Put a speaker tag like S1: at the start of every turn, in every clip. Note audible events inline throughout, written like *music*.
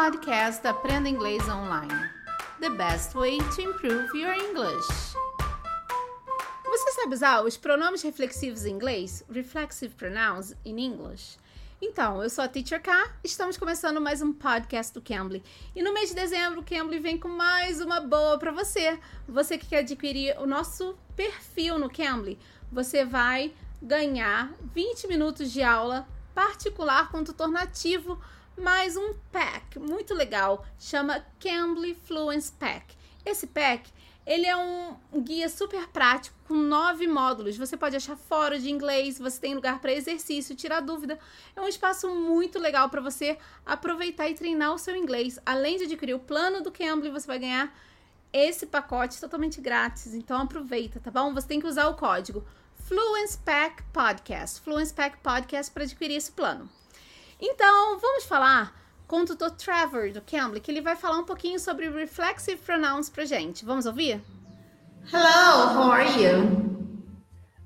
S1: podcast Aprenda Inglês Online. The best way to improve your English. Você sabe usar os pronomes reflexivos em inglês? Reflexive pronouns in English? Então, eu sou a Teacher K, estamos começando mais um podcast do Cambly. E no mês de dezembro, o Cambly vem com mais uma boa para você. Você que quer adquirir o nosso perfil no Cambly, você vai ganhar 20 minutos de aula particular com tutor nativo, mais um pack muito legal, chama Cambly Fluence Pack. Esse pack ele é um guia super prático com nove módulos. Você pode achar fora de inglês, você tem lugar para exercício, tirar dúvida. É um espaço muito legal para você aproveitar e treinar o seu inglês. Além de adquirir o plano do Cambly, você vai ganhar esse pacote totalmente grátis. Então aproveita, tá bom? Você tem que usar o código Fluence Pack Podcast, Fluence Pack Podcast para adquirir esse plano. Então, vamos falar com o tutor Trevor do Cambly, que ele vai falar um pouquinho sobre reflexive pronouns pra gente. Vamos ouvir?
S2: Hello, how are you?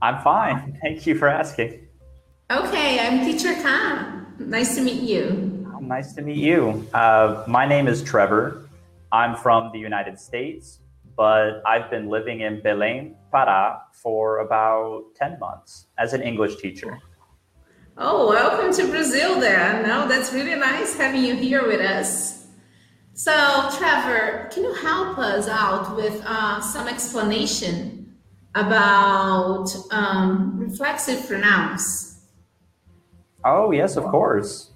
S3: I'm fine. *laughs* Thank you for asking.
S2: Okay, I'm Teacher Khan. Nice to meet you.
S3: Nice to meet you. Uh, my name is Trevor. I'm from the United States, but I've been living in Belém, Pará for about 10 months as an English teacher.
S2: Oh, welcome to Brazil there. No, that's really nice having you here with us. So, Trevor, can you help us out with uh, some explanation about um, reflexive pronouns?
S3: Oh, yes, of course.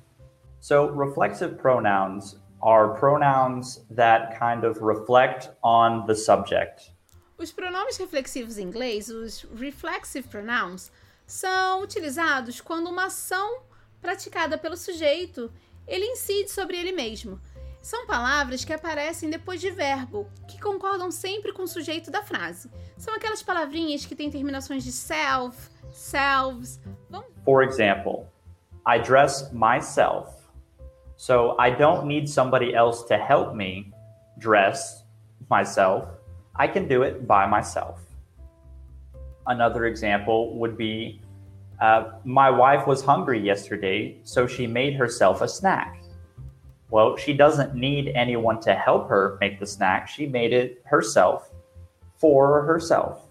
S3: So, reflexive pronouns are pronouns that kind of reflect on the subject.
S1: Os pronomes reflexivos em inglês, os reflexive pronouns, são utilizados quando uma ação praticada pelo sujeito ele incide sobre ele mesmo. São palavras que aparecem depois de verbo, que concordam sempre com o sujeito da frase. São aquelas palavrinhas que têm terminações de self, selves. Vamos...
S3: For example, I dress myself. So I don't need somebody else to help me dress myself. I can do it by myself. Another example would be uh, My wife was hungry yesterday, so she made herself a snack. Well, she doesn't need anyone to help her make the snack. She made it herself for herself,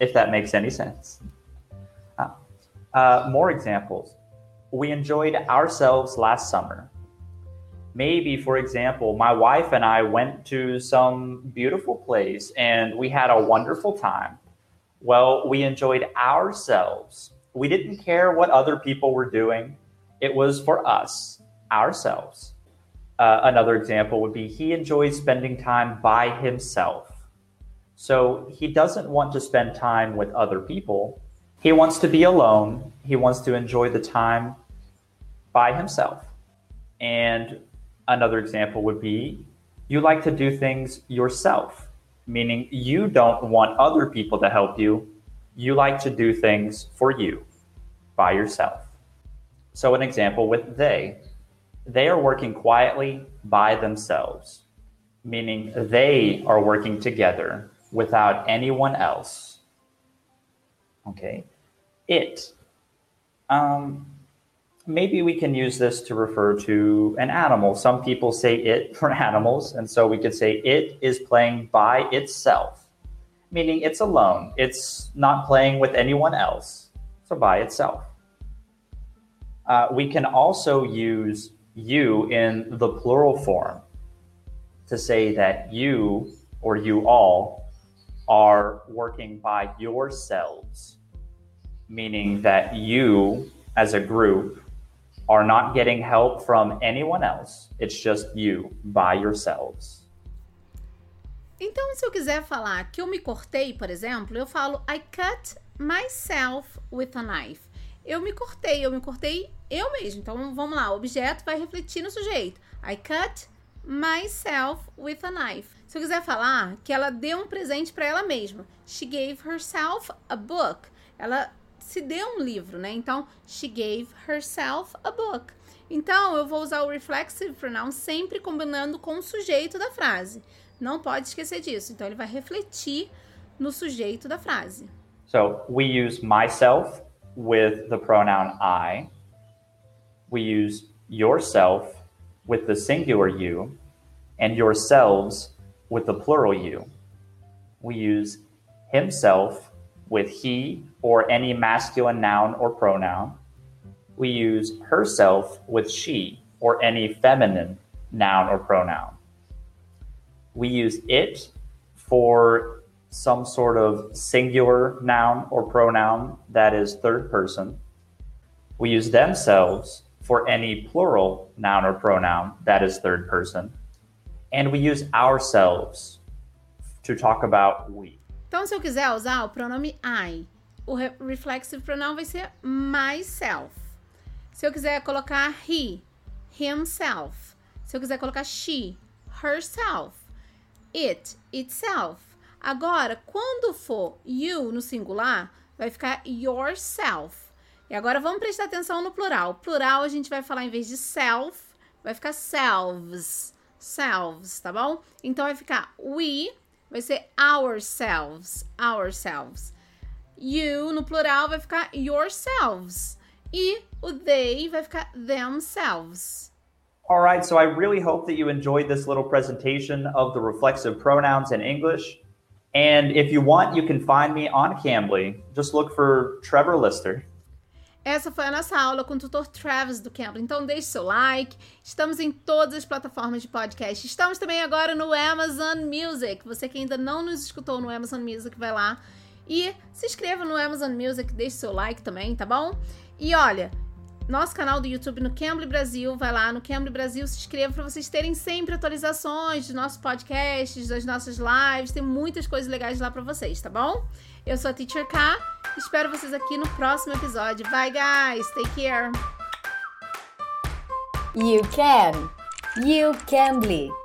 S3: if that makes any sense. Uh, uh, more examples. We enjoyed ourselves last summer. Maybe, for example, my wife and I went to some beautiful place and we had a wonderful time. Well, we enjoyed ourselves. We didn't care what other people were doing. It was for us, ourselves. Uh, another example would be he enjoys spending time by himself. So he doesn't want to spend time with other people. He wants to be alone. He wants to enjoy the time by himself. And another example would be you like to do things yourself meaning you don't want other people to help you. You like to do things for you by yourself. So, an example with they, they are working quietly by themselves, meaning they are working together without anyone else. Okay. It. Um, maybe we can use this to refer to an animal. Some people say it for *laughs* animals, and so we could say it is playing by itself, meaning it's alone. It's not playing with anyone else, so by itself. Uh, we can also use you in the plural form to say that you or you all are working by yourselves, meaning that you as a group are not getting help from anyone else. It's just you by yourselves.
S1: Então, se eu quiser falar que eu me cortei, por exemplo, eu falo I cut myself with a knife. Eu me cortei, eu me cortei eu mesmo. Então, vamos lá, o objeto vai refletir no sujeito. I cut myself with a knife. Se eu quiser falar que ela deu um presente para ela mesma, she gave herself a book. Ela se deu um livro, né? Então, she gave herself a book. Então, eu vou usar o reflexive pronoun sempre combinando com o sujeito da frase. Não pode esquecer disso. Então, ele vai refletir no sujeito da frase.
S3: So, we use myself with the pronoun I. We use yourself with the singular you and yourselves with the plural you. We use himself with he or any masculine noun or pronoun. We use herself with she or any feminine noun or pronoun. We use it for some sort of singular noun or pronoun that is third person. We use themselves for any plural noun or pronoun that is third person. And we use ourselves to talk about we.
S1: Então, se eu quiser usar o pronome I, o reflexive pronoun vai ser myself. Se eu quiser colocar he, himself. Se eu quiser colocar she, herself. It, itself. Agora, quando for you no singular, vai ficar yourself. E agora vamos prestar atenção no plural. Plural a gente vai falar em vez de self, vai ficar selves. Selves, tá bom? Então vai ficar we, vai ser ourselves. Ourselves. You no plural vai ficar yourselves. E o they vai ficar themselves.
S3: All right, so I really hope that you enjoyed this little presentation of the reflexive pronouns in English. And if you want, you can find me on Cambly. Just look for Trevor Lister.
S1: Essa foi a nossa aula com o tutor Travis do Cambly. Então deixe seu like. Estamos em todas as plataformas de podcast. Estamos também agora no Amazon Music. Você que ainda não nos escutou no Amazon Music, vai lá e se inscreva no Amazon Music, deixe seu like também, tá bom? E olha, nosso canal do YouTube no Cambly Brasil, vai lá no Cambly Brasil, se inscreva para vocês terem sempre atualizações dos nossos podcasts, das nossas lives, tem muitas coisas legais lá para vocês, tá bom? Eu sou a Teacher K, espero vocês aqui no próximo episódio. Bye guys, take care.
S4: You can. You can.